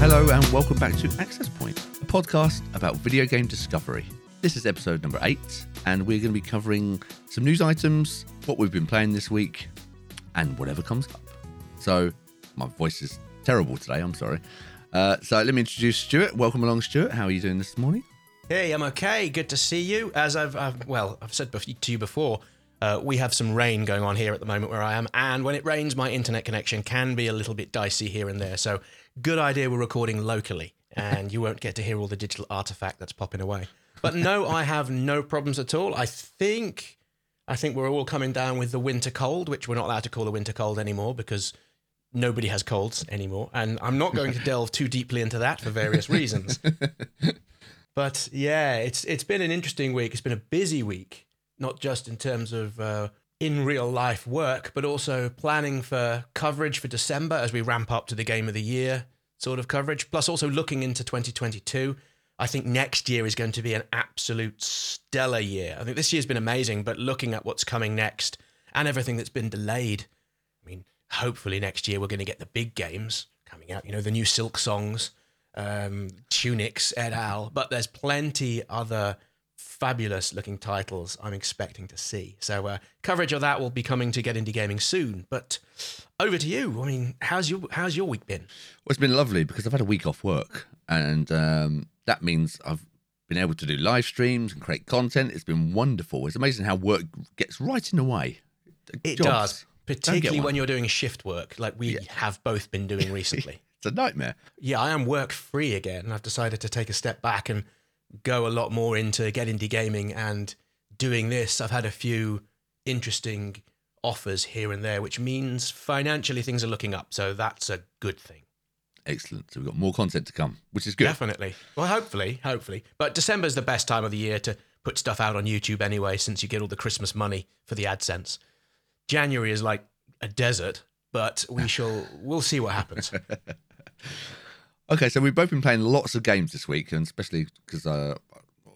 Hello, and welcome back to Access Point, a podcast about video game discovery. This is episode number eight, and we're going to be covering some news items, what we've been playing this week, and whatever comes up. So, my voice is terrible today, I'm sorry. Uh, so, let me introduce Stuart. Welcome along, Stuart. How are you doing this morning? Hey, I'm okay. Good to see you. As I've, I've well, I've said to you before, uh, we have some rain going on here at the moment where I am, and when it rains, my internet connection can be a little bit dicey here and there. So, good idea we're recording locally, and you won't get to hear all the digital artifact that's popping away. But no, I have no problems at all. I think, I think we're all coming down with the winter cold, which we're not allowed to call a winter cold anymore because nobody has colds anymore, and I'm not going to delve too deeply into that for various reasons. But yeah, it's it's been an interesting week. It's been a busy week, not just in terms of uh, in real life work, but also planning for coverage for December as we ramp up to the game of the year sort of coverage. Plus, also looking into 2022. I think next year is going to be an absolute stellar year. I think this year's been amazing, but looking at what's coming next and everything that's been delayed, I mean, hopefully next year we're going to get the big games coming out. You know, the new Silksongs, um, Tunics et al. But there's plenty other fabulous looking titles I'm expecting to see. So uh, coverage of that will be coming to Get Indie Gaming soon. But over to you. I mean, how's your how's your week been? Well, it's been lovely because I've had a week off work, and um, that means I've been able to do live streams and create content. It's been wonderful. It's amazing how work gets right in the way. It Jobs does, particularly when you're doing shift work, like we have both been doing recently. It's a nightmare. yeah, I am work free again. and I've decided to take a step back and go a lot more into get indie gaming and doing this. I've had a few interesting offers here and there, which means financially things are looking up. So that's a good thing. Excellent. So we've got more content to come, which is good. Definitely. Well, hopefully, hopefully. But December's the best time of the year to put stuff out on YouTube anyway, since you get all the Christmas money for the AdSense. January is like a desert, but we shall we'll see what happens. Okay, so we've both been playing lots of games this week, and especially because uh,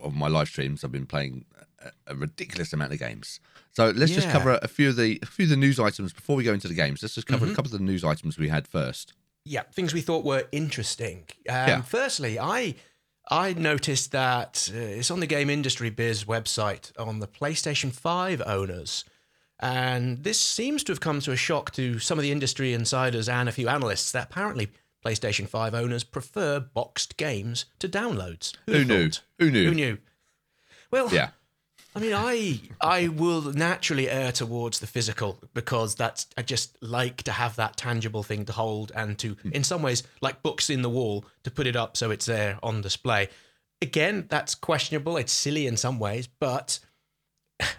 of my live streams, I've been playing a, a ridiculous amount of games. So let's just cover a few of the a few of the news items before we go into the games. Let's just cover Mm-hmm. a couple of the news items we had first. yeah, things we thought were interesting. Um, Yeah. Firstly, I I noticed that uh, it's on the Game Industry Biz website on the PlayStation 5 owners. And this seems to have come to a shock to some of the industry insiders and a few analysts that apparently PlayStation 5 owners prefer boxed games to downloads. Who knew? Who knew? Who knew? Well, Yeah, I mean, I I will naturally err towards the physical because that's I just like to have that tangible thing to hold and to, hmm. in some ways, like books in the wall, to put it up so it's there on display. Again, that's questionable. It's silly in some ways, but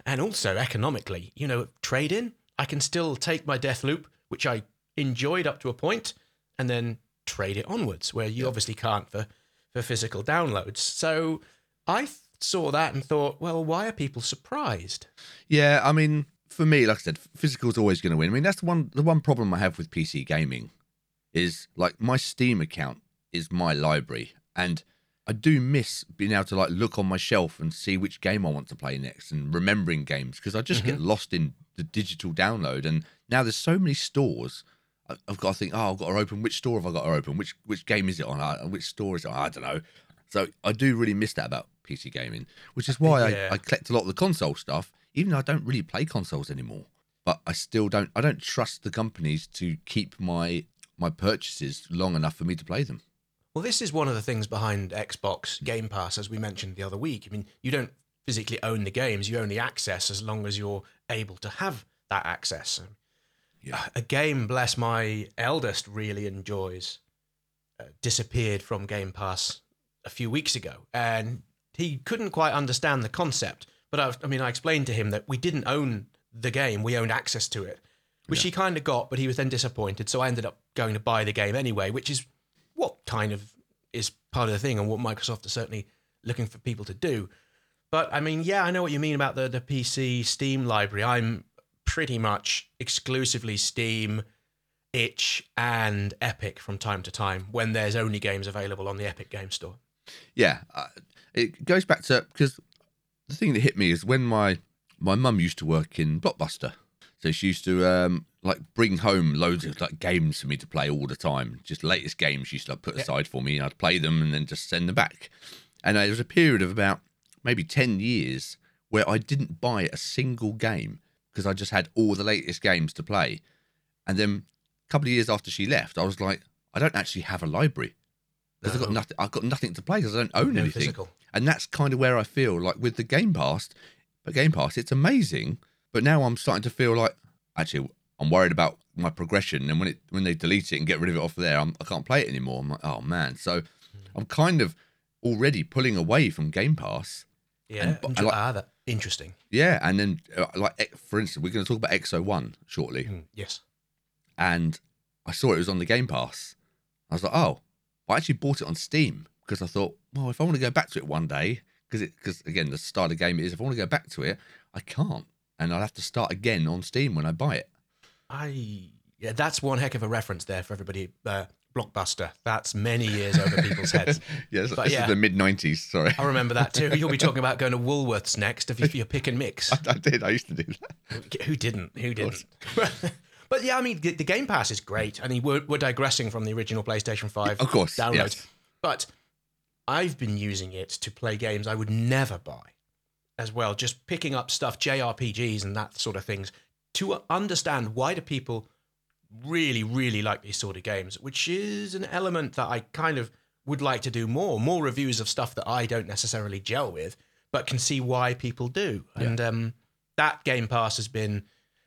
and also economically, you know, trade in. I can still take my Deathloop, which I enjoyed up to a point, and then trade it onwards, where you obviously can't for for physical downloads. So I th- saw that and thought, well, why are people surprised? yeah. I mean, for me, like I said, physical is always going to win. I mean, that's the one the one problem I have with PC gaming is like my Steam account is my library, and I do miss being able to like look on my shelf and see which game I want to play next and remembering games because I just get mm-hmm. lost in the digital download. And now there's so many stores. I've got to think, oh, I've got to open. Which store have I got to open? Which which game is it on? Uh, Which store is it on? I don't know. So I do really miss that about PC gaming, which is why Yeah. I, I collect a lot of the console stuff, even though I don't really play consoles anymore. But I still don't. I don't trust the companies to keep my my purchases long enough for me to play them. Well, this is one of the things behind Xbox Game Pass, as we mentioned the other week. I mean, you don't physically own the games, you own the access as long as you're able to have that access. Yeah. A game, bless my eldest, really enjoys, uh, disappeared from Game Pass a few weeks ago. And he couldn't quite understand the concept. But I, I mean, I explained to him that we didn't own the game, we owned access to it, which he kind of got, but he was then disappointed. So I ended up going to buy the game anyway, which is what kind of is part of the thing and what Microsoft are certainly looking for people to do. But I mean, yeah, I know what you mean about the, the PC Steam library. I'm pretty much exclusively Steam, Itch, and Epic from time to time when there's only games available on the Epic Game Store. Yeah, uh, it goes back to because the thing that hit me is when my my mum used to work in Blockbuster, so she used to um like bring home loads of like games for me to play all the time, just latest games she used to like, put Yeah. aside for me, and I'd play them and then just send them back. And there was a period of about maybe ten years where I didn't buy a single game because I just had all the latest games to play. And then a couple of years after she left, I was like, I don't actually have a library because I've got nothing. I've got nothing to play because I don't own No anything. physical. And that's kind of where I feel like with the Game Pass, but Game Pass, it's amazing. But now I'm starting to feel like actually I'm worried about my progression. And when it when they delete it and get rid of it off there, I'm, I can't play it anymore. I'm like, oh man. So I'm kind of already pulling away from Game Pass. Yeah. And- inter- I like- that interesting. Yeah, and then uh, like eh, for instance, we're going to talk about Exo One shortly, Mm, yes. and I saw it was on the Game Pass. I was like, oh, I actually bought it on Steam because I thought, well, if I want to go back to it one day, because it because again the start of the game is if I want to go back to it, I can't, and I'll have to start again on Steam when I buy it. I yeah, that's one heck of a reference there for everybody. Uh, Blockbuster. That's many years over people's heads. yeah, this, But this yeah. is the mid '90s. Sorry, I remember that too. You'll be talking about going to Woolworths next if you, are pick and mix. I, I did. I used to do that. Who didn't? Who didn't? but yeah, I mean, the, the Game Pass is great. I mean, we're, we're digressing from the original PlayStation 5 Of course, downloads. yes. But I've been using it to play games I would never buy as well, just picking up stuff, JRPGs and that sort of things, to understand why do people really, really like these sort of games, which is an element that I kind of would like to do more. More reviews of stuff that I don't necessarily gel with, but can see why people do. And um, that Game Pass has been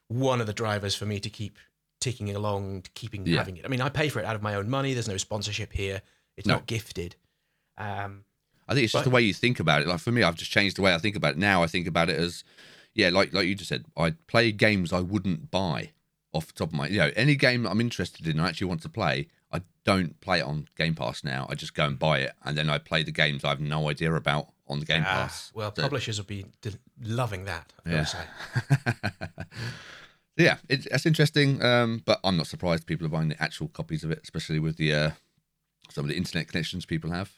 one of the drivers for me to keep ticking along, keeping Yeah. having it. I mean, I pay for it out of my own money. There's no sponsorship here. It's No. not gifted. Um, I think it's just But- the way you think about it. Like for me, I've just changed the way I think about it. Now I think about it as, yeah, like like you just said, I play games I wouldn't buy off the top of my, you know, any game I'm interested in, I actually want to play. I don't play it on Game Pass now. I just go and buy it, and then I play the games I have no idea about on the Game ah, Pass. well, So- publishers will be d- loving that. Yeah. say. yeah, it, that's interesting. Um, but I'm not surprised people are buying the actual copies of it, especially with the uh, some of the internet connections people have.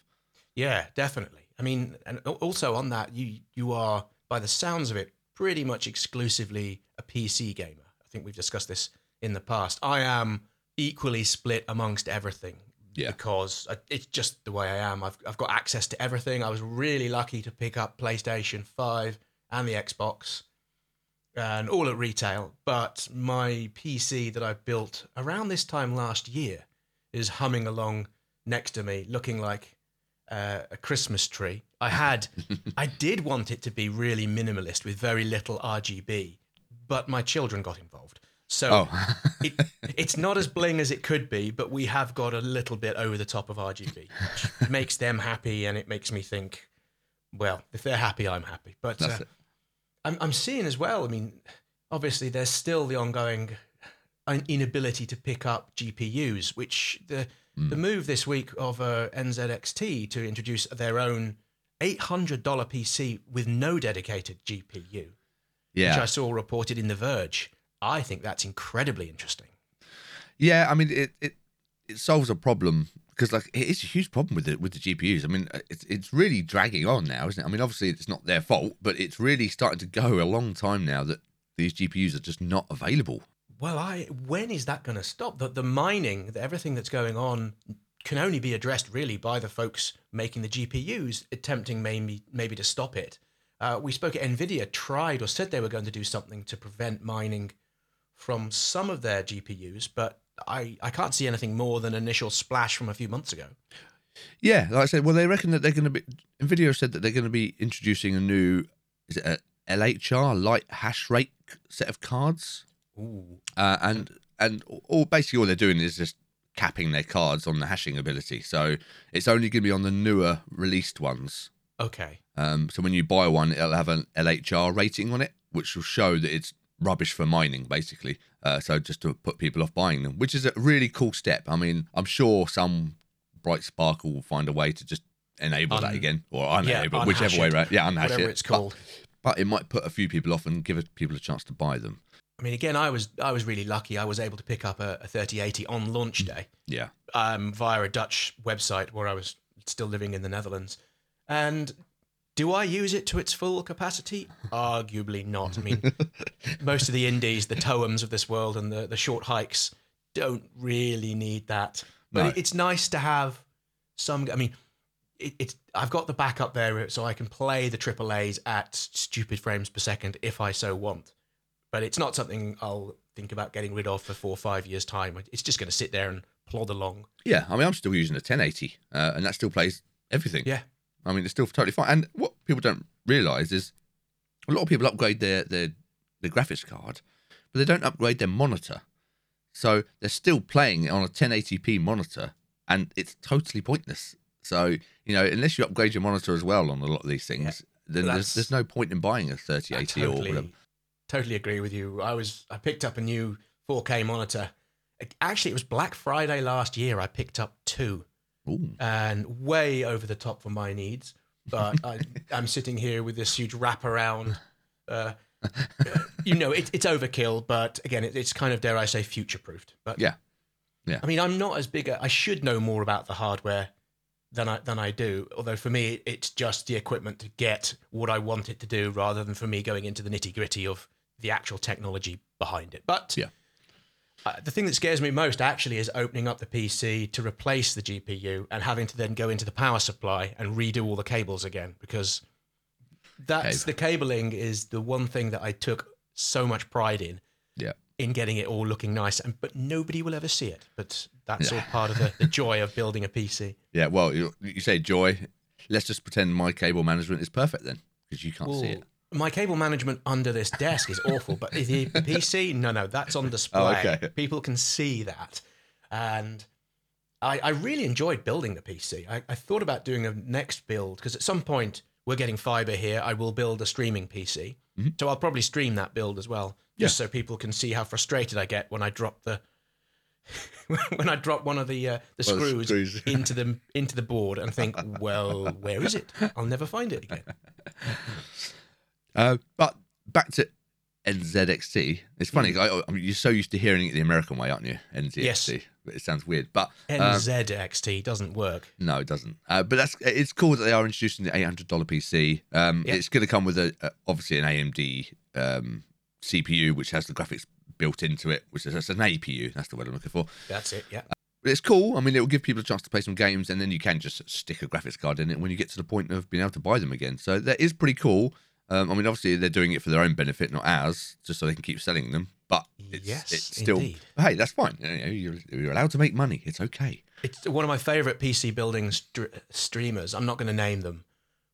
Yeah, definitely. I mean, and also on that, you you are by the sounds of it pretty much exclusively a PC gamer. I think we've discussed this in the past. I am equally split amongst everything. Yeah. Because I, it's just the way I am. I've I've got access to everything. I was really lucky to pick up PlayStation Five and the Xbox, and all at retail. But my PC that I built around this time last year is humming along next to me, looking like uh, a Christmas tree. I had, I did want it to be really minimalist with very little RGB, but my children got involved. So Oh, it, it's not as bling as it could be, but we have got a little bit over the top of RGB, which makes them happy, and it makes me think, well, if they're happy, I'm happy. But uh. I'm, I'm seeing as well. I mean, obviously, there's still the ongoing inability to pick up GPUs, which the the move this week of uh, NZXT to introduce their own $800 PC with no dedicated GPU, Yeah, which I saw reported in The Verge. I think that's incredibly interesting. Yeah, I mean it it, it solves a problem because like it is a huge problem with the with the GPUs. I mean uh, it's it's really dragging on now, isn't it? I mean obviously it's not their fault, but it's really starting to go a long time now that these GPUs are just not available. Well, I when is that going to stop? The, the mining, the, everything that's going on, can only be addressed really by the folks making the GPUs, attempting maybe maybe to stop it. Uh, we spoke at Nvidia tried or said they were going to do something to prevent mining from some of their GPUs, but I, I can't see anything more than initial splash from a few months ago. Yeah, like I said, well they reckon that they're going to be. Nvidia said that they're going to be introducing a new is it a LHR light hash rate set of cards, Ooh, uh, and and all basically all they're doing is just capping their cards on the hashing ability. So it's only going to be on the newer released ones. okay. Um, so when you buy one, it'll have an LHR rating on it, which will show that it's rubbish for mining, basically. Uh, so just to put people off buying them, which is a really cool step. I mean, I'm sure some bright sparkle will find a way to just enable that again, or unenable, unhash whichever way around. Yeah, unhash Whatever it. it's But- called. But, it might put a few people off and give people a chance to buy them. I mean, again, I was I was really lucky. I was able to pick up a, a 3080 on launch day. Yeah. um, via a Dutch website where I was still living in the Netherlands. And Do I use it to its full capacity? Arguably not. I mean, most of the indies, the Toems of this world, and the, the short hikes don't really need that. But No. it- it's nice to have some. I mean, it, it's I've got the backup there, so I can play the AAA's at stupid frames per second if I so want. But it's not something I'll think about getting rid of for four or five years' time. It's just going to sit there and plod along. Yeah, I mean, I'm still using a 1080, uh, and that still plays everything. Yeah. I mean, it's still totally fine. And what people don't realise is a lot of people upgrade their their their graphics card, but they don't upgrade their monitor. So they're still playing on a 1080p monitor, and it's totally pointless. So you know, unless you upgrade your monitor as well on a lot of these things, then there's there's no point in buying a 3080 or whatever. totally, totally agree with you. I was I picked up a new 4K monitor. Actually, it was Black Friday last year. I picked up two, Ooh. and way over the top for my needs. But I, I'm sitting here with this huge wraparound. Uh, you know, it, it's overkill, but again, it, it's kind of dare I say future proofed. But Yeah. Yeah. I mean, I'm not as big. A, I should know more about the hardware than I than I do. Although for me, it's just the equipment to get what I want it to do, rather than for me going into the nitty gritty of the actual technology behind it. But Yeah. Uh, the thing that scares me most actually is opening up the PC to replace the GPU and having to then go into the power supply and redo all the cables again because that's Cable. the cabling is the one thing that I took so much pride in Yeah. in getting it all looking nice and but nobody will ever see it but that's Yeah. all part of the, the joy of building a PC Yeah. Well, you, you say joy. Let's just pretend my cable management is perfect then, because you can't see it. My cable management under this desk is awful, but the PC, no, no, that's on display. Oh, okay. People can see that. And I, I really enjoyed building the PC. I, I thought about doing a next build because at some point we're getting fiber here. I will build a streaming PC. Mhm. So I'll probably stream that build as well, just so people can see how frustrated I get when I drop the. when I drop one of the uh, the Well, screws, screws. into the into the board and think, well, where is it? I'll never find it again. Uh, but back to NZXT. It's funny. I, I mean, you're so used to hearing it the American way, aren't you? NZXT. Yes. It sounds weird, but um, NZXT doesn't work. no, it doesn't. Uh, but that's it's cool that they are introducing the $800 PC. Um, Yeah. It's going to come with a, a obviously an AMD um, CPU, which has the graphics built into it, which is an APU. That's the word I'm looking for. That's it. Yeah. But it's cool. I mean, it will give people a chance to play some games, and then you can just stick a graphics card in it when you get to the point of being able to buy them again. So that is pretty cool. Um, I mean, obviously they're doing it for their own benefit, not ours, just so they can keep selling them. But it's, Yes, it's still indeed. hey, that's fine. You know, you're allowed to make money. It's okay. It's one of my favorite PC building str- streamers. I'm not going to name them,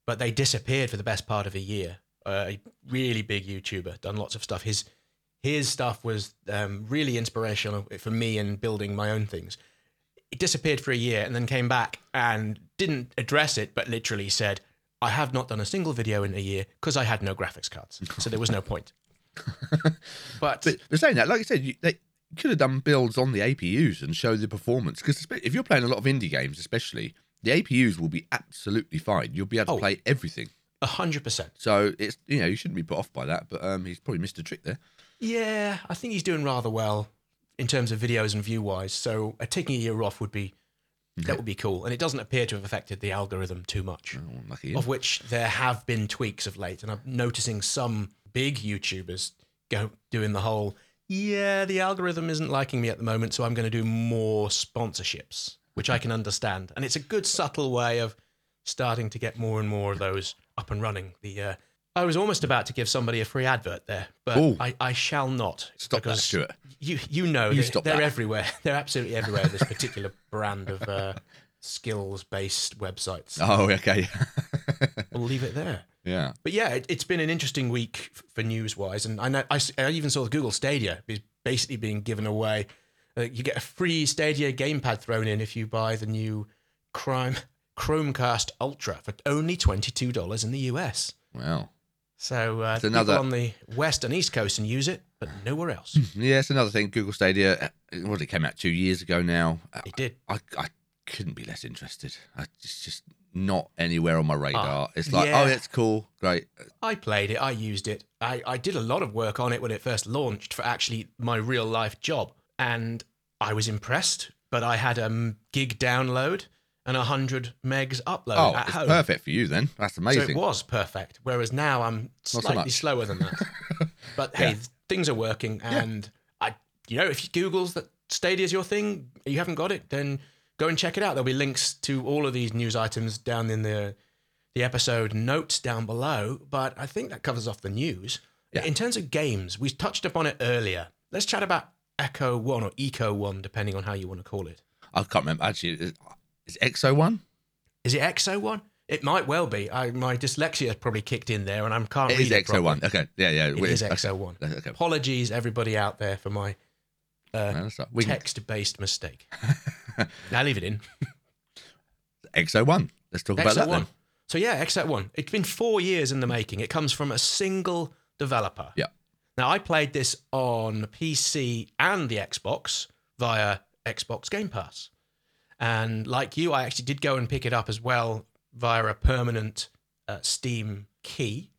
but they disappeared for the best part of a year. Uh, a really big YouTuber, done lots of stuff. His his stuff was um, really inspirational for me in building my own things. It disappeared for a year and then came back and didn't address it, but literally said, "I have not done a single video in a year because I had no graphics cards, so there was no point." but But, but saying that, like I said, you, they could have done builds on the APUs and show the performance. Because if you're playing a lot of indie games, especially, the APUs will be absolutely fine. You'll be able to Oh. play everything. a hundred percent. So it's you know you shouldn't be put off by that. But um, he's probably missed a trick there. Yeah, I think he's doing rather well in terms of videos and view wise. So uh, taking a year off would be that would be cool, and it doesn't appear to have affected the algorithm too much. Oh, lucky. Of which there have been tweaks of late, and I'm noticing some big YouTubers go doing the whole. Yeah, the algorithm isn't liking me at the moment, so I'm going to do more sponsorships, which I can understand, and it's a good subtle way of starting to get more and more of those up and running. The uh, I was almost about to give somebody a free advert there, but Ooh. I, I shall not. Stop that, Stuart. You you know You they're that. everywhere. They're absolutely everywhere. This particular brand of uh, skills based websites. Oh, okay. We'll leave it there. yeah. But yeah, it, it's been an interesting week for news wise, and I know I, I even saw the Google Stadia is basically being given away. Uh, you get a free Stadia gamepad thrown in if you buy the new Crime Chromecast Ultra for only twenty two dollars in the US. Wow. So uh, It's another- people on the west and east coast and use it, but nowhere else. Yeah, it's another thing. Google Stadia. uh, What it came out two years ago now. Uh, it did. I, I couldn't be less interested. I, it's just not anywhere on my radar. Ah, it's like, yeah. oh, it's cool, great. I played it. I used it. I, I did a lot of work on it when it first launched for actually my real life job. And I was impressed, but I had a gig download and 100 megs upload Oh, at home. perfect for you then. That's amazing. So it was perfect. Whereas now I'm slightly much. slower than that. but hey, Yeah. things are working, and I, you know, if you Google's that Stadia's your thing, you haven't got it, then go and check it out. There'll be links to all of these news items down in the the episode notes down below. But I think that covers off the news. Yeah. In terms of games, we touched upon it earlier. Let's chat about Echo One or Eco One, depending on how you want to call it. I can't remember. Actually, is, Exo one? Is it Exo One? It might well be. I, my dyslexia probably kicked in there, and I can't It read is it Exo one. Okay. Yeah, yeah. It we- is okay. Exo One. Okay. Apologies, everybody out there, for my uh, No, that's right. Can- text-based mistake. now leave it in. Exo one. Let's talk about that One. then. So yeah, Exo One. It's been four years in the making. It comes from a single developer. Yeah. Now I played this on PC and the Xbox via Xbox Game Pass, and like you, I actually did go and pick it up as well via a permanent uh, Steam key,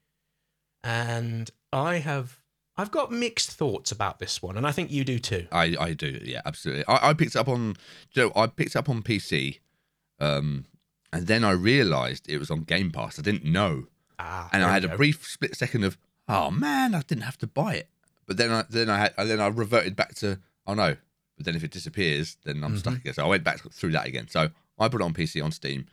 and I have I've got mixed thoughts about this one, and I think you do too. I, I do, yeah, absolutely. I, I picked it up on, you know, I picked it up on PC, um, and then I realised it was on Game Pass. I didn't know, Ah, and I had a brief split second of, oh man, I didn't have to buy it. But then I then I had and then I reverted back to, oh no. But then if it disappears, then I'm Mm-hmm. stuck again. So I went back through that again. So I put it on PC on Steam.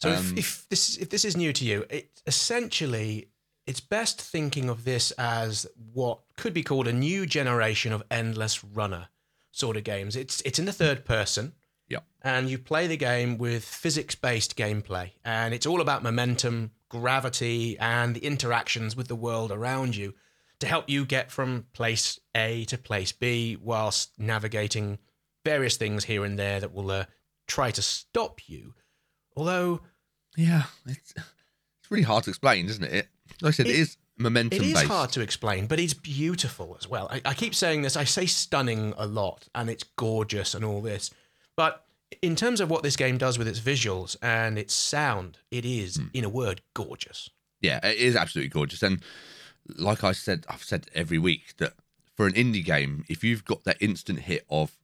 So Um, if, if this if this is new to you, it essentially it's best thinking of this as what could be called a new generation of endless runner sort of games. It's it's in the third person. Yep. And you play the game with physics based gameplay. And it's all about momentum, gravity, and the interactions with the world around you to help you get from place A to place B whilst navigating various things here and there that will uh, try to stop you. Although Yeah, it's it's really hard to explain, isn't it? Like I said, it It- is momentum It is based. hard to explain, but it's beautiful as well. I, I keep saying this. I say stunning a lot, and it's gorgeous and all this. But in terms of what this game does with its visuals and its sound, it is, Hmm. in a word, gorgeous. Yeah, it is absolutely gorgeous. And like I said, I've said every week that for an indie game, if you've got that instant hit of,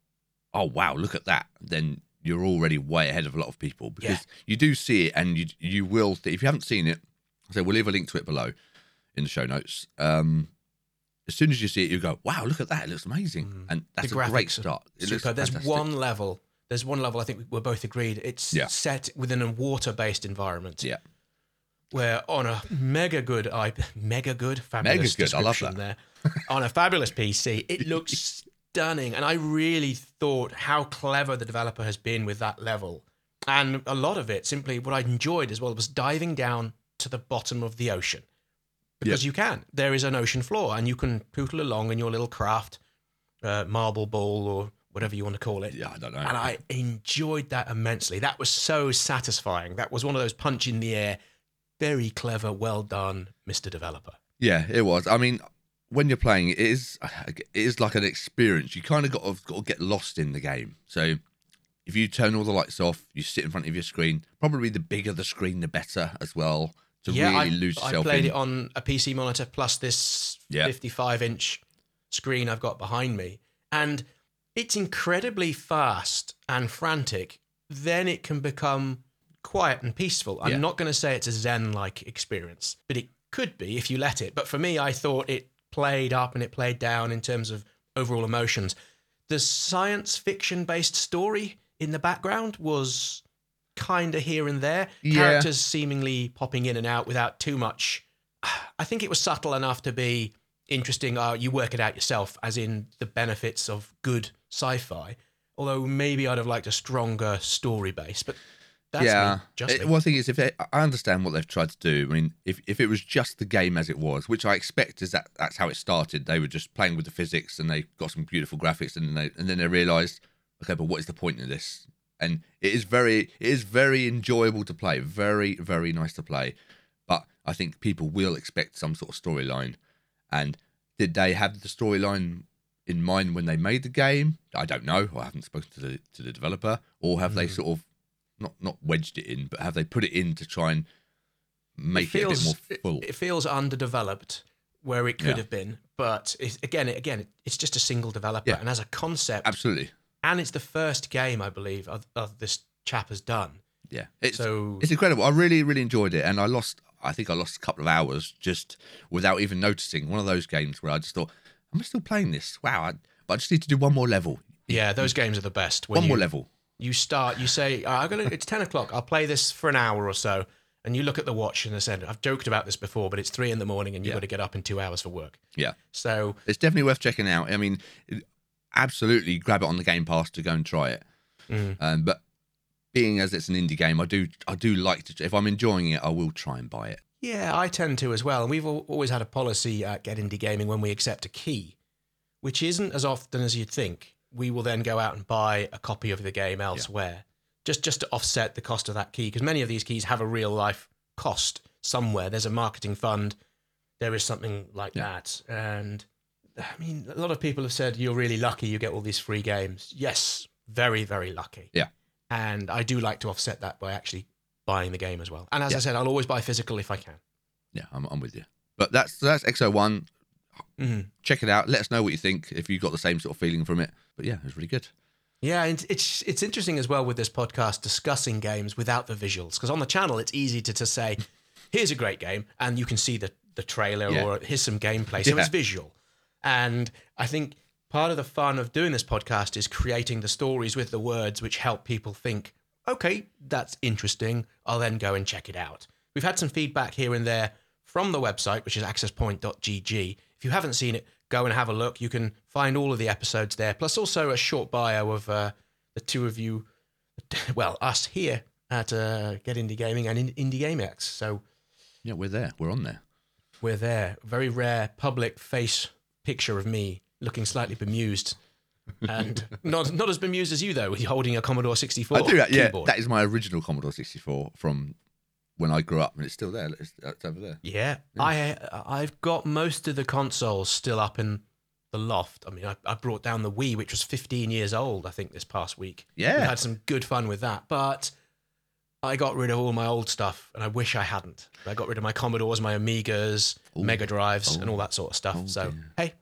oh wow, look at that, then you're already way ahead of a lot of people because Yeah. you do see it and you you will. Th- if you haven't seen it, so we'll leave a link to it below in the show notes. Um, as soon as you see it, you go, wow, look at that, it looks amazing, and that's Mm. a great start. It looks There's fantastic. one level. There's one level. I think we're both agreed. It's Yeah. set within a water-based environment. Yeah. Where on a mega good i mega good fabulous mega good, I love description there. On a fabulous pc it looks stunning and i really thought how clever the developer has been with that level. And a lot of it simply what i enjoyed as well was diving down to the bottom of the ocean. Because you can. There is an ocean floor and you can pootle along in your little craft uh, marble ball or whatever you want to call it. Yeah, I don't know. and I enjoyed that immensely. That was so satisfying. That was one of those punch in the air, very clever, well done, Mr. Developer. Yeah, it was. I mean, when you're playing, it is it is like an experience. You kind of got to, got to get lost in the game. So if you turn all the lights off, you sit in front of your screen. Probably the bigger the screen, the better as well. To yeah, really I, lose I yourself played in. it on a PC monitor plus this Yeah. 55 inch screen I've got behind me. And it's incredibly fast and frantic. Then it can become quiet and peaceful. I'm Yeah. not going to say it's a Zen like experience, but it could be if you let it. But for me, I thought it played up and it played down in terms of overall emotions. The science fiction based story in the background was kind of here and there. Yeah. Characters seemingly popping in and out without too much. I think it was subtle enough to be interesting. Uh, you work it out yourself, as in the benefits of good sci-fi. Although maybe I'd have liked a stronger story base, but that's yeah. me. Just It- me. well, the thing is, if they, I understand what they've tried to do. I mean, if if it was just the game as it was, which I expect is that that's how it started. They were just playing with the physics and they got some beautiful graphics, and then they and then they realised, okay, but what is the point of this? And it is very it is very enjoyable to play, very very nice to play. But I think people will expect some sort of storyline. And did they have the storyline in mind when they made the game? I don't know. I haven't spoken to the to the developer, or have they Mm. sort of not not wedged it in, but have they put it in to try and make it, a bit more full? It, it feels underdeveloped where it could Yeah. have been, but it, again, it, again, it's just a single developer, Yeah. and as a concept, Absolutely. and it's the first game I believe of, of this chap has done. Yeah, it's So it's incredible. I really really enjoyed it, and I lost. I think I lost a couple of hours just without even noticing. One of those games where I just thought, "Am I still playing this? Wow!" I, but I just need to do one more level. yeah, those games are the best. One you, more level. You start, you say, "I'm gonna." It's ten o'clock. I'll play this for an hour or so, and you look at the watch and I said, "I've joked about this before, but it's three in the morning, and you've Yeah. got to get up in two hours for work." Yeah, So it's definitely worth checking out. I mean, absolutely grab it on the Game Pass to go and try it. mm, Um, but being as it's an indie game, I do I do like to. If I'm enjoying it, I will try and buy it. yeah, I tend to as well. And we've always had a policy at Get Indie Gaming when we accept a key, which isn't as often as you'd think. We will then go out and buy a copy of the game elsewhere, just just to offset the cost of that key, because many of these keys have a real life cost somewhere. There's a marketing fund. There is something like Yeah. that, and I mean, a lot of people have said you're really lucky you get all these free games. Yes, very very lucky. Yeah. and I do like to offset that by actually buying the game as well. And as I said, I'll always buy physical if I can. Yeah, I'm, I'm with you. But that's that's Exo One. Mhm. Check it out. Let us know what you think if you got the same sort of feeling from it. But yeah, it was really good. Yeah, and it's it's interesting as well with this podcast discussing games without the visuals because on the channel it's easy to, to say, "Here's a great game," and you can see the the trailer Yeah. or here's some gameplay, so Yeah. it's visual. And I think part of the fun of doing this podcast is creating the stories with the words which help people think, "Okay, that's interesting. I'll then go and check it out." We've had some feedback here and there from the website, which is accesspoint.gg. If you haven't seen it, go and have a look. You can find all of the episodes there, plus also a short bio of uh, the two of you, well, us here at uh, Get Indie Gaming and in Indie GameX. So Yeah, we're there. We're on there. we're there. Very rare public face picture of me looking slightly bemused. And not not as bemused as you though, with you holding a Commodore 64 I do that. Yeah, keyboard. that is my original Commodore 64 from when I grew up, and it's still there. It's, it's over there. Yeah, I uh, I've got most of the consoles still up in the loft. I mean, I, I brought down the Wii, which was 15 years old, I think, this past week. Yeah, we Yeah, had some good fun with that, but I got rid of all my old stuff, and I wish I hadn't. I got rid of my Commodores, my Amigas, Ooh. Mega Drives, and Oh. all that sort of stuff. Oh, so dear. hey,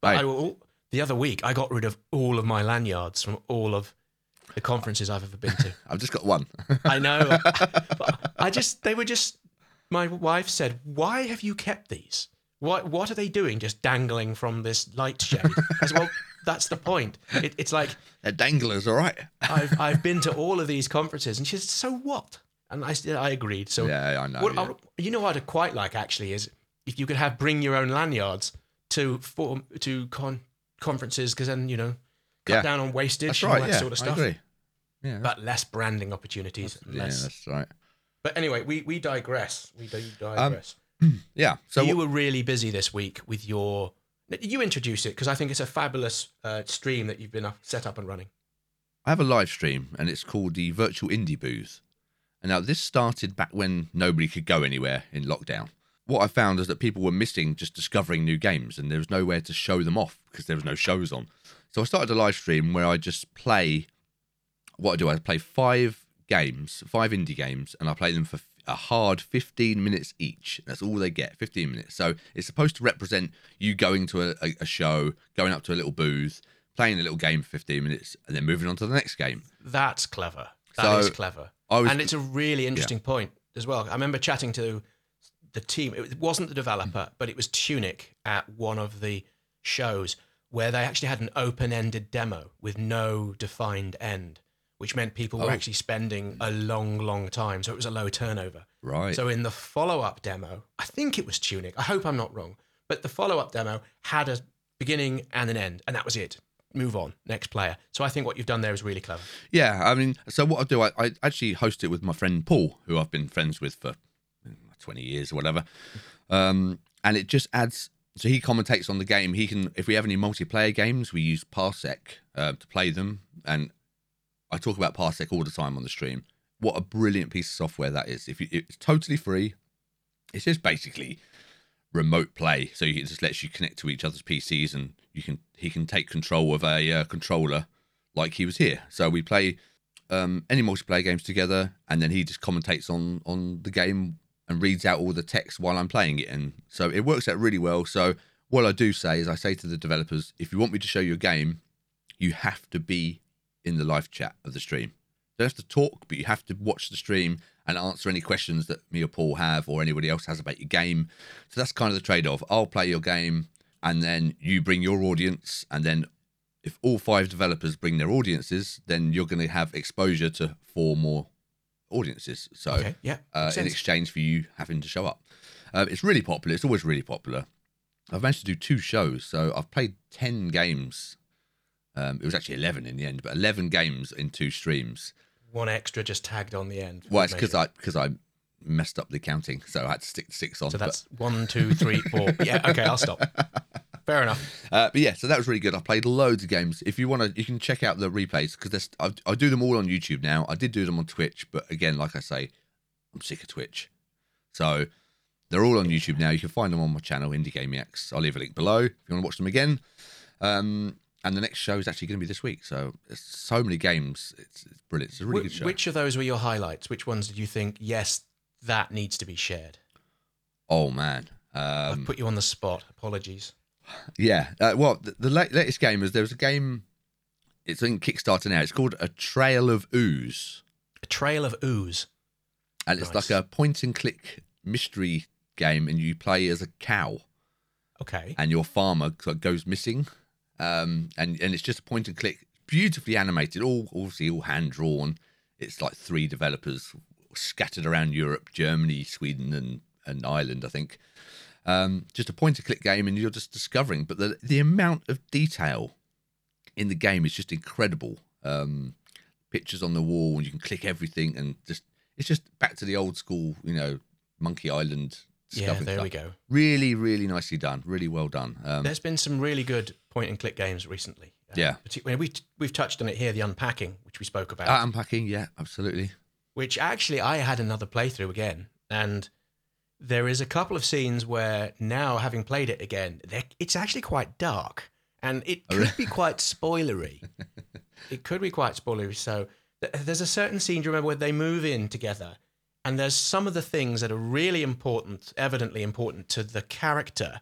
but Hey. I will, the other week I got rid of all of my lanyards from all of the conferences I've ever been to. I've just got one. I know. I just they were just my wife said, "Why have you kept these? What what are they doing just dangling from this light shade?" I said, "Well, that's the point. It, it's like They're danglers, all right. I've I've been to all of these conferences and she said, "So what?" And I said I agreed. So yeah, I know. what, yeah. I- you know what I'd quite like actually is if you could have bring your own lanyards to form to con- conferences because then you know cut Yeah. down on wastage That's and all right. that Yeah, sort of I stuff. agree. Yeah, But less branding opportunities. and yeah, that's right. But anyway, we, we digress. We do Um, digress. Yeah. So you were really busy this week with your. You introduce it because I think it's a fabulous uh, stream that you've been up, set up and running. I have a live stream, and it's called the Virtual Indie Booth. And now this started back when nobody could go anywhere in lockdown. What I found is that people were missing just discovering new games, and there was nowhere to show them off because there was no shows on. So I started a live stream where I just play. What I do, I play five games, five indie games, and I play them for a hard 15 minutes each. That's all they get, 15 minutes. So it's supposed to represent you going to a, a, show, going up to a little booth, playing a little game for 15 minutes, and then moving on to the next game. That's clever. That is So, clever. I was and it's a really interesting point as well. I remember chatting to the team. It wasn't the developer, but it was Tunic at one of the shows where they actually had an open-ended demo with no defined end, which meant people were Oh. actually spending a long, long time. So it was a low turnover. right. So in the follow-up demo, I think it was Tunic. I hope I'm not wrong, but the follow-up demo had a beginning and an end, and that was it. Move on, next player. So I think what you've done there is really clever. Yeah, I mean, so what I do, I, I actually host it with my friend Paul, who I've been friends with for 20 years or whatever. Um, and it just adds, so he commentates on the game. He can, if we have any multiplayer games, we use Parsec uh, to play them. And I talk about Parsec all the time on the stream. What a brilliant piece of software that is. If you, It's totally free. It's just basically remote play. So it just lets you connect to each other's PCs and you can he can take control of a uh, controller like he was here. So we play um, any multiplayer games together, and then he just commentates on on the game and reads out all the text while I'm playing it. And so it works out really well. So what I do say is I say to the developers, if you want me to show you a game, you have to be in the live chat of the stream. don't have to talk, but you have to watch the stream and answer any questions that me or Paul have or anybody else has about your game. So that's kind of the trade off. I'll play your game and then you bring your audience. And then if all five developers bring their audiences, then you're going to have exposure to four more audiences. So Okay, yeah, uh, in exchange for you having to show up. Uh, it's really popular. It's always really popular. I've managed to do two shows, so I've played ten games. Um, it was actually eleven in the end, but eleven games in two streams. One extra just tagged on the end. Well, it's because. I because I messed up the counting, so I had to stick to six on. So but- that's one, two, three, four. Yeah, okay, I'll stop. Fair enough. Uh, but yeah, so that was really good. I played loads of games. If you want to, you can check out the replays because I, I do them all on YouTube now. I did do them on Twitch, but again, like I say, I'm sick of Twitch. So they're all on YouTube now. You can find them on my channel, Indie X. I'll leave a link below if you want to watch them again. Um, and the next show is actually going to be this week. So there's so many games. It's, it's brilliant. It's a really Wh- good show. Which of those were your highlights? Which ones did you think, yes, that needs to be shared? oh man. I've Um, put you on the spot. Apologies. Yeah. Uh, well, the, the latest game is there was a game. It's in Kickstarter now. It's called A Trail of Ooze. A Trail of Ooze. and it's Nice. like a point and click mystery game and you play as a cow Okay. and your farmer goes missing um and and it's just a point and click beautifully animated all obviously all hand drawn it's like three developers scattered around europe germany sweden and and ireland i think um just a point and click game and you're just discovering but the the amount of detail in the game is just incredible um pictures on the wall and you can click everything and just it's just back to the old school you know monkey island Yeah, there stuff. we go. really really nicely done really well done um There's been some really good point and click games recently. Uh, Yeah. Particularly, we we've touched on it here, the unpacking, which we spoke about. uh, unpacking yeah absolutely which actually I had another playthrough again, and there is a couple of scenes where now, having played it again, it's actually quite dark, and it Oh, could be quite spoilery. it could be quite spoilery. So th- there's a certain scene, do you remember, where they move in together, and there's some of the things that are really important, evidently important to the character,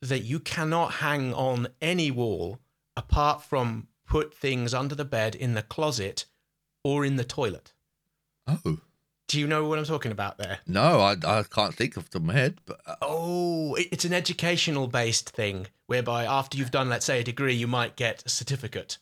that you cannot hang on any wall apart from put things under the bed in the closet or in the toilet. oh Do you know what I'm talking about there? no i, I can't think of the top of my head but uh, Oh, it- it's an educational based thing whereby after you've done, let's say, a degree, you might get a certificate.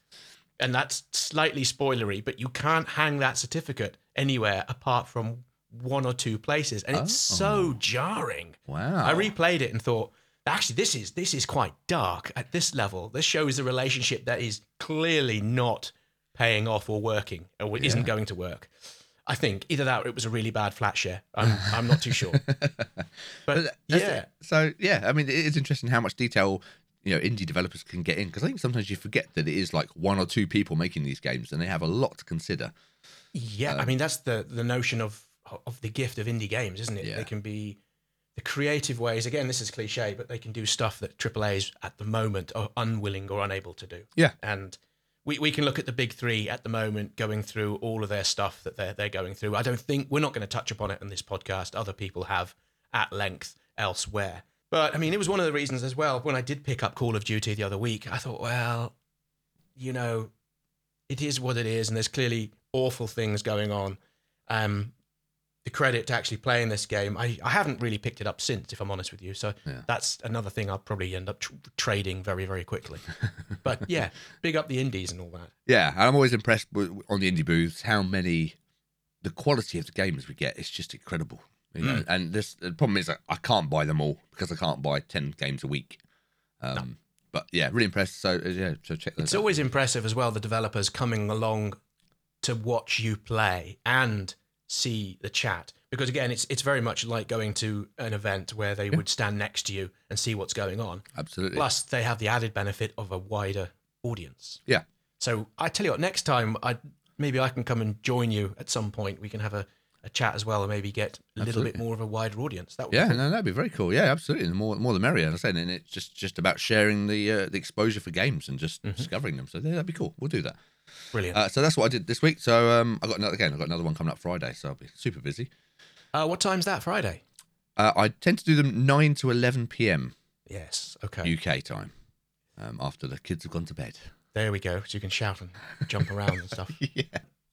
And that's slightly spoilery, but you can't hang that certificate anywhere apart from one or two places. And it's so jarring. wow I replayed it and thought, actually, this is this is quite dark at this level. This shows a relationship that is clearly not paying off or working or isn't going to work. I think either that or it was a really bad flat share. I'm, I'm not too sure. But But yeah. So yeah, I mean, it is interesting how much detail you know indie developers can get in because I think sometimes you forget that it is like one or two people making these games and they have a lot to consider. yeah. I um, mean, that's the the notion of of the gift of indie games, isn't it? Yeah. They can be the creative ways. Again, this is cliche, but they can do stuff that AAA's at the moment are unwilling or unable to do. Yeah. and we, we can look at the big three at the moment going through all of their stuff that they're they're going through. I don't think we're not going to touch upon it in this podcast. Other people have at length elsewhere. But I mean, it was one of the reasons as well when I did pick up Call of Duty the other week. I thought, well, you know, it is what it is, and there's clearly awful things going on. Um, the credit to actually playing this game, I, I haven't really picked it up since, if I'm honest with you. So Yeah. that's another thing I'll probably end up tr- trading very, very quickly. but yeah, big up the indies and all that. Yeah, I'm always impressed with, on the indie booths how many the quality of the games we get is just incredible. You know, Mm. and this the problem is I can't buy them all because I can't buy ten games a week. Um, But yeah, really impressed. So uh, yeah, so check It's out. always impressive as well, the developers coming along to watch you play and see the chat. Because again, it's it's very much like going to an event where they would stand next to you and see what's going on. absolutely. Plus, they have the added benefit of a wider audience. Yeah. So I tell you what, next time I maybe I can come and join you at some point. We can have a, a chat as well, and maybe get a little bit more of a wider audience. That would Yeah, be cool. no, that'd be very cool. Yeah, absolutely. The more, more the merrier. As I said, and it's just just about sharing the uh, the exposure for games and just Mm-hmm. discovering them. So yeah, that'd be cool. We'll do that. brilliant. Uh, so that's what I did this week. So um, I got another again. I got another one coming up Friday. So I'll be super busy. Uh, what time's that? Friday. Uh, I tend to do them nine to eleven p.m. Yes. Okay. UK time. Um, after the kids have gone to bed. There we go. So you can shout and jump around and stuff. yeah.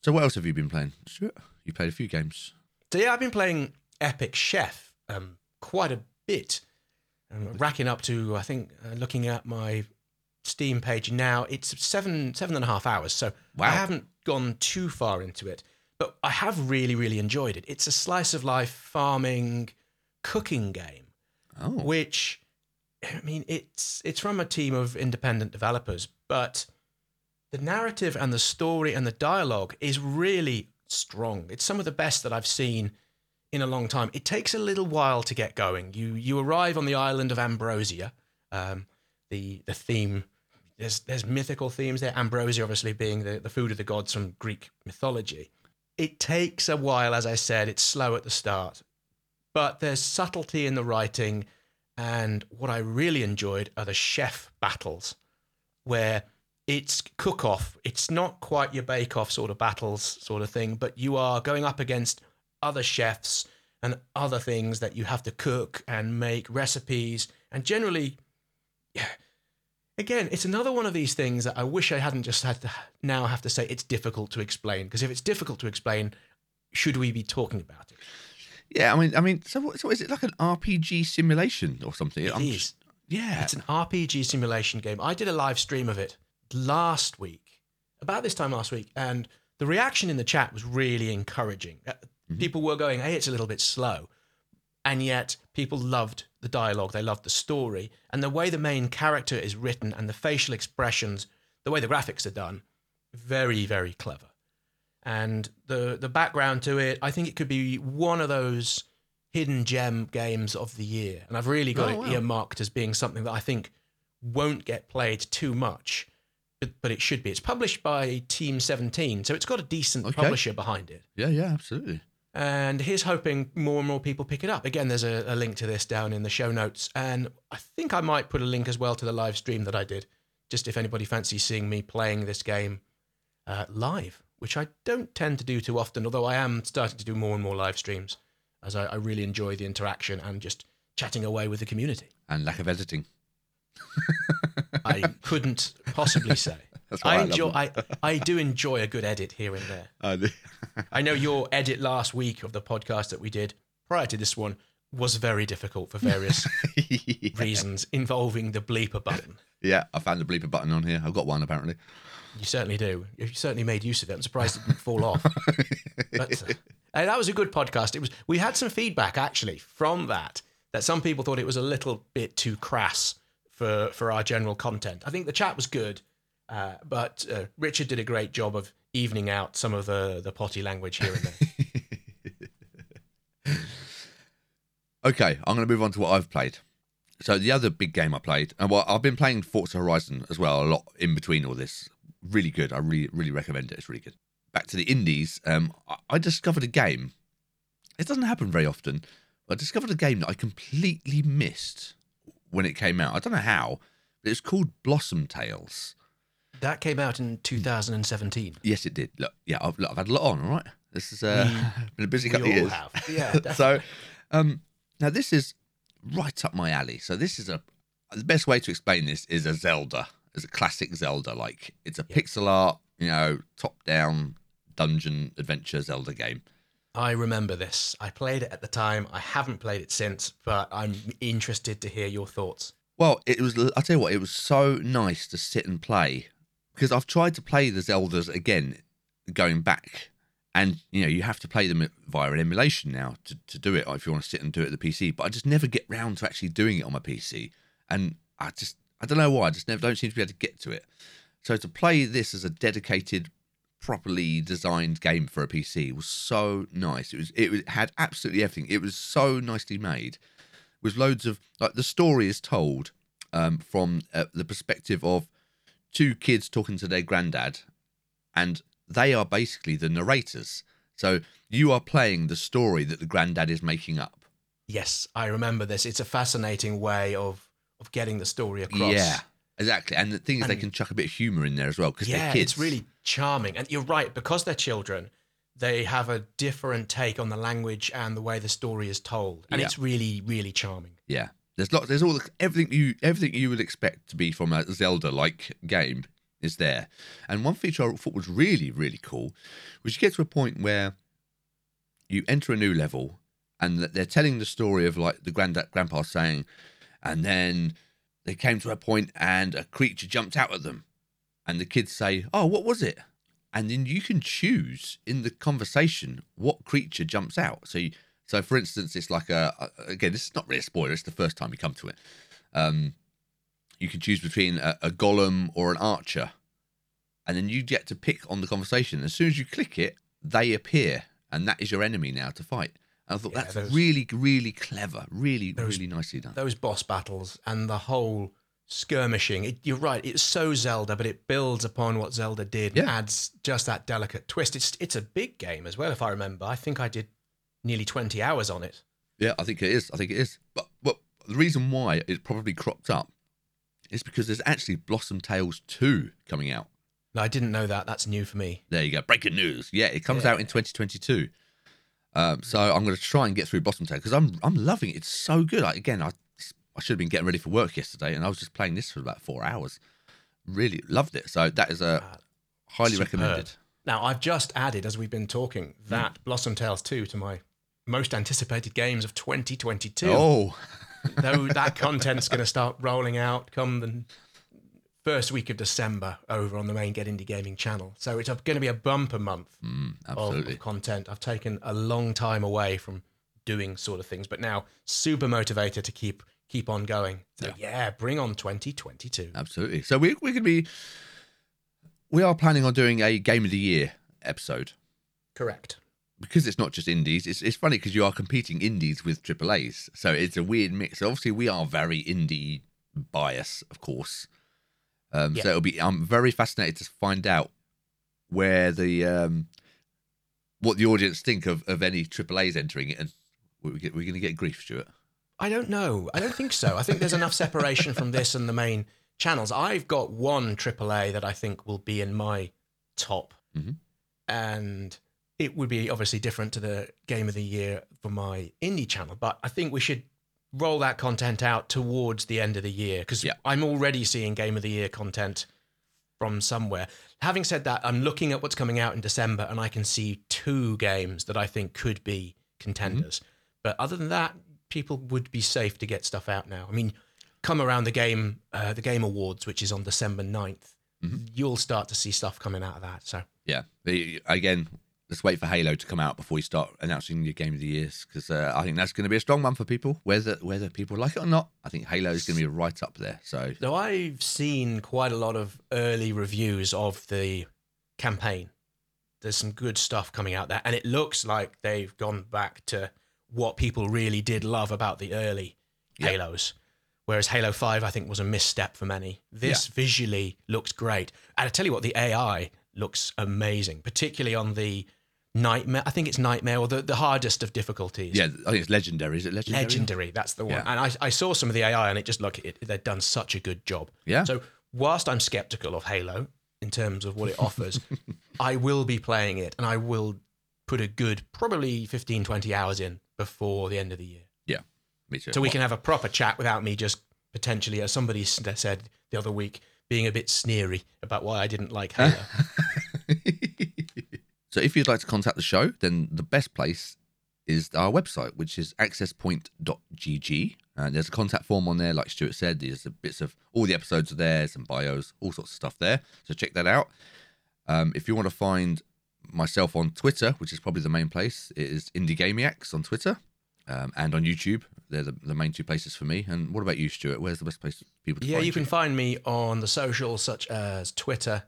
So what else have you been playing? Sure. You played a few games. So yeah, I've been playing Epic Chef um, quite a bit, um, racking up to I think uh, looking at my Steam page now, it's seven seven and a half hours. So Wow. I haven't gone too far into it, but I have really really enjoyed it. It's a slice of life farming cooking game Oh. which I mean it's it's from a team of independent developers, but the narrative and the story and the dialogue is really strong. It's some of the best that I've seen in a long time. It takes a little while to get going. You you arrive on the island of Ambrosia. Um, the the theme there's there's mythical themes there. Ambrosia obviously being the, the food of the gods from Greek mythology. It takes a while, as I said. It's slow at the start, but there's subtlety in the writing. And what I really enjoyed are the chef battles, where it's cook off. It's not quite your bake off sort of battles, sort of thing, but you are going up against other chefs and other things that you have to cook and make recipes. And generally, yeah, again, it's another one of these things that I wish I hadn't just had to now have to say it's difficult to explain. Because if it's difficult to explain, should we be talking about it? Yeah, I mean, I mean, so what, so is it like an RPG simulation or something? It I'm is. just- yeah. It's an RPG simulation game. I did a live stream of it last week, about this time last week, and the reaction in the chat was really encouraging. Uh, People were going, "Hey, it's a little bit slow," and yet people loved the dialogue. They loved the story and the way the main character is written and the facial expressions, the way the graphics are done. Very, very clever. And the the background to it, I think it could be one of those hidden gem games of the year. And I've really got Oh, it wow. earmarked as being something that I think won't get played too much, but, but it should be. It's published by Team 17, so it's got a decent Okay. publisher behind it. yeah, yeah, absolutely. And here's hoping more and more people pick it up. Again, there's a, a link to this down in the show notes. And I think I might put a link as well to the live stream that I did, just if anybody fancies seeing me playing this game uh, live, which I don't tend to do too often, although I am starting to do more and more live streams as I, I really enjoy the interaction and just chatting away with the community. And lack of editing. I couldn't possibly why I I enjoy. I, I do enjoy a good edit here and there. Uh, the- I know your edit last week of the podcast that we did prior to this one was very difficult for various reasons involving the bleeper button. yeah, I found the bleeper button on here. I've got one apparently. You certainly do. You certainly made use of it. I'm surprised it didn't fall off. But uh, that was a good podcast. It was. We had some feedback actually from that that some people thought it was a little bit too crass for for our general content. I think the chat was good, uh, but uh, Richard did a great job of evening out some of the the potty language here and there. Okay, I'm going to move on to what I've played. So the other big game I played, and well, I've been playing Forza Horizon as well a lot in between all this. Really good. I really, really recommend it. It's really good. Back to the indies. Um, I, I discovered a game. It doesn't happen very often. I discovered a game that I completely missed when it came out. I don't know how, but it's called Blossom Tales. That came out in 2017. Yes, it did. Look, yeah, I've, look, I've had a lot on. All right, this has uh, been a busy couple of all years. have. Yeah, so um now this is right up my alley so this is a the best way to explain this is a zelda it's a classic zelda like it's a pixel art you know top down dungeon adventure zelda game I remember this. I played it at the time. I haven't played it since, but I'm interested to hear your thoughts. well it was i'll tell you what it was so nice to sit and play because i've tried to play the zeldas again going back and you know you have to play them via an emulation now to, to do it if you want to sit and do it at the pc but i just never get round to actually doing it on my pc and i just i don't know why i just never don't seem to be able to get to it so to play this as a dedicated properly designed game for a pc was so nice it was it was, had absolutely everything it was so nicely made with loads of like the story is told um, from uh, the perspective of two kids talking to their granddad, and they are basically the narrators. So you are playing the story that the granddad is making up. Yes, I remember this. It's a fascinating way of of getting the story across. Yeah, exactly. And the thing is, they can chuck a bit of humor in there as well because yeah, they're kids. it's really charming. And you're right, because they're children, they have a different take on the language and the way the story is told, and Yeah. it's really, really charming. yeah. There's lots. There's all the, everything you everything you would expect to be from a Zelda like game is there. And one feature I thought was really, really cool was you get to a point where you enter a new level and they're telling the story of like the granddad grandpa saying, and then they came to a point and a creature jumped out at them. And the kids say, Oh, what was it? And then you can choose in the conversation what creature jumps out. So, you, so for instance, it's like a, again, this is not really a spoiler. It's the first time you come to it. Um, you can choose between a, a golem or an archer, and then you get to pick on the conversation. As soon as you click it, they appear, and that is your enemy now to fight. And I thought Yeah, that's those- really, really clever, really, Those- really nicely done. those boss battles and the whole skirmishing. It, you're right. It's so Zelda, but it builds upon what Zelda did and Yeah. adds just that delicate twist. It's it's a big game as well, if I remember. I think I did nearly 20 hours on it. Yeah, I think it is. I think it is. But but the reason why it probably cropped up is because there's actually Blossom Tales 2 coming out. No, I didn't know that. That's new for me. There you go. Breaking news. Yeah, it comes out in 2022. Um, so I'm going to try and get through Blossom Tales because I'm I'm loving it. It's so good. I, again, I I should have been getting ready for work yesterday, and I was just playing this for about four hours. Really loved it. So that is a Ah, highly superb. recommended. Now, I've just added, as we've been talking, that Blossom Tales 2 to my most anticipated games of 2022. Oh, Though that content's going to start rolling out come the first week of December over on the main Get Indie Gaming channel. So it's going to be a bumper month mm, of, of content. I've taken a long time away from doing sort of things, but now super motivated to keep keep on going. So yeah, bring on 2022. Absolutely. So we we're going to be we are planning on doing a game of the year episode. Correct. because it's not just indies, it's it's funny because you are competing indies with triple A's, so it's a weird mix. Obviously, we are very indie bias, of course. Um, Yeah. So it'll be. I'm very fascinated to find out where the um, what the audience think of of any triple A's entering it, and we're, get- we're going to get grief, Stuart. I don't know. I don't think so. I think there's enough separation from this and the main channels. I've got one AAA that I think will be in my top, Mhm. and it would be obviously different to the game of the year for my indie channel. But I think we should roll that content out towards the end of the year because Yeah. I'm already seeing game of the year content from somewhere. Having said that, I'm looking at what's coming out in December, and I can see two games that I think could be contenders. But other than that, people would be safe to get stuff out now. I mean, come around the game, uh, the Game Awards, which is on December 9th, you'll start to see stuff coming out of that. So Yeah. Again, let's wait for Halo to come out before you start announcing your game of the years because uh, I think that's going to be a strong one for people, whether whether people like it or not. I think Halo is going to be right up there. So So I've seen quite a lot of early reviews of the campaign. There's some good stuff coming out there, and it looks like they've gone back to what people really did love about the early Yeah. Halos. Whereas Halo 5, I think, was a misstep for many. This visually looks great. And I tell you what, the AI looks amazing, particularly on the Nightmare. I think it's Nightmare or the, the hardest of difficulties. yeah, I think it's legendary. Is it legendary? Legendary, that's the one. Yeah. And I, I saw some of the AI, and it just look it, they've done such a good job. Yeah. So whilst I'm skeptical of Halo in terms of what it offers, I will be playing it, and I will put a good probably 15, 20 hours in before the end of the year, Yeah, me too. so we can have a proper chat without me just potentially, as somebody said the other week, being a bit sneery about why I didn't like Halo. so if you'd like to contact the show, then the best place is our website, which is accesspoint.gg. And there's a contact form on there, like Stuart said. There's the bits of all the episodes are there, some bios, all sorts of stuff there. So check that out. Um, if you want to find myself on Twitter, which is probably the main place, it is IndieGamiacs on Twitter um, and on YouTube. They're the, the main two places for me. And what about you, Stuart? Where's the best place for people to Yeah, find you can find me on the socials such as Twitter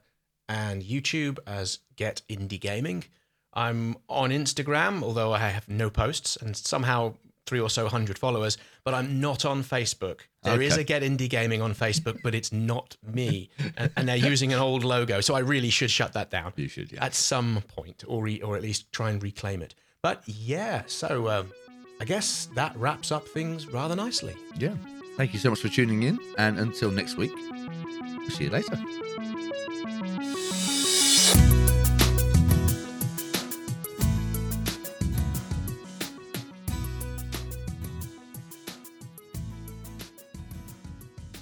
and YouTube as Get Indie Gaming. I'm on Instagram, although I have no posts and somehow three or so hundred followers, but I'm not on Facebook. There is Okay. a Get Indie Gaming on Facebook, but it's not me. and, and they're using an old logo, so I really should shut that down You should, yeah. at some point, or re- or at least try and reclaim it. But yeah, so um, I guess that wraps up things rather nicely. Yeah. Thank you so much for tuning in. And until next week, see you later.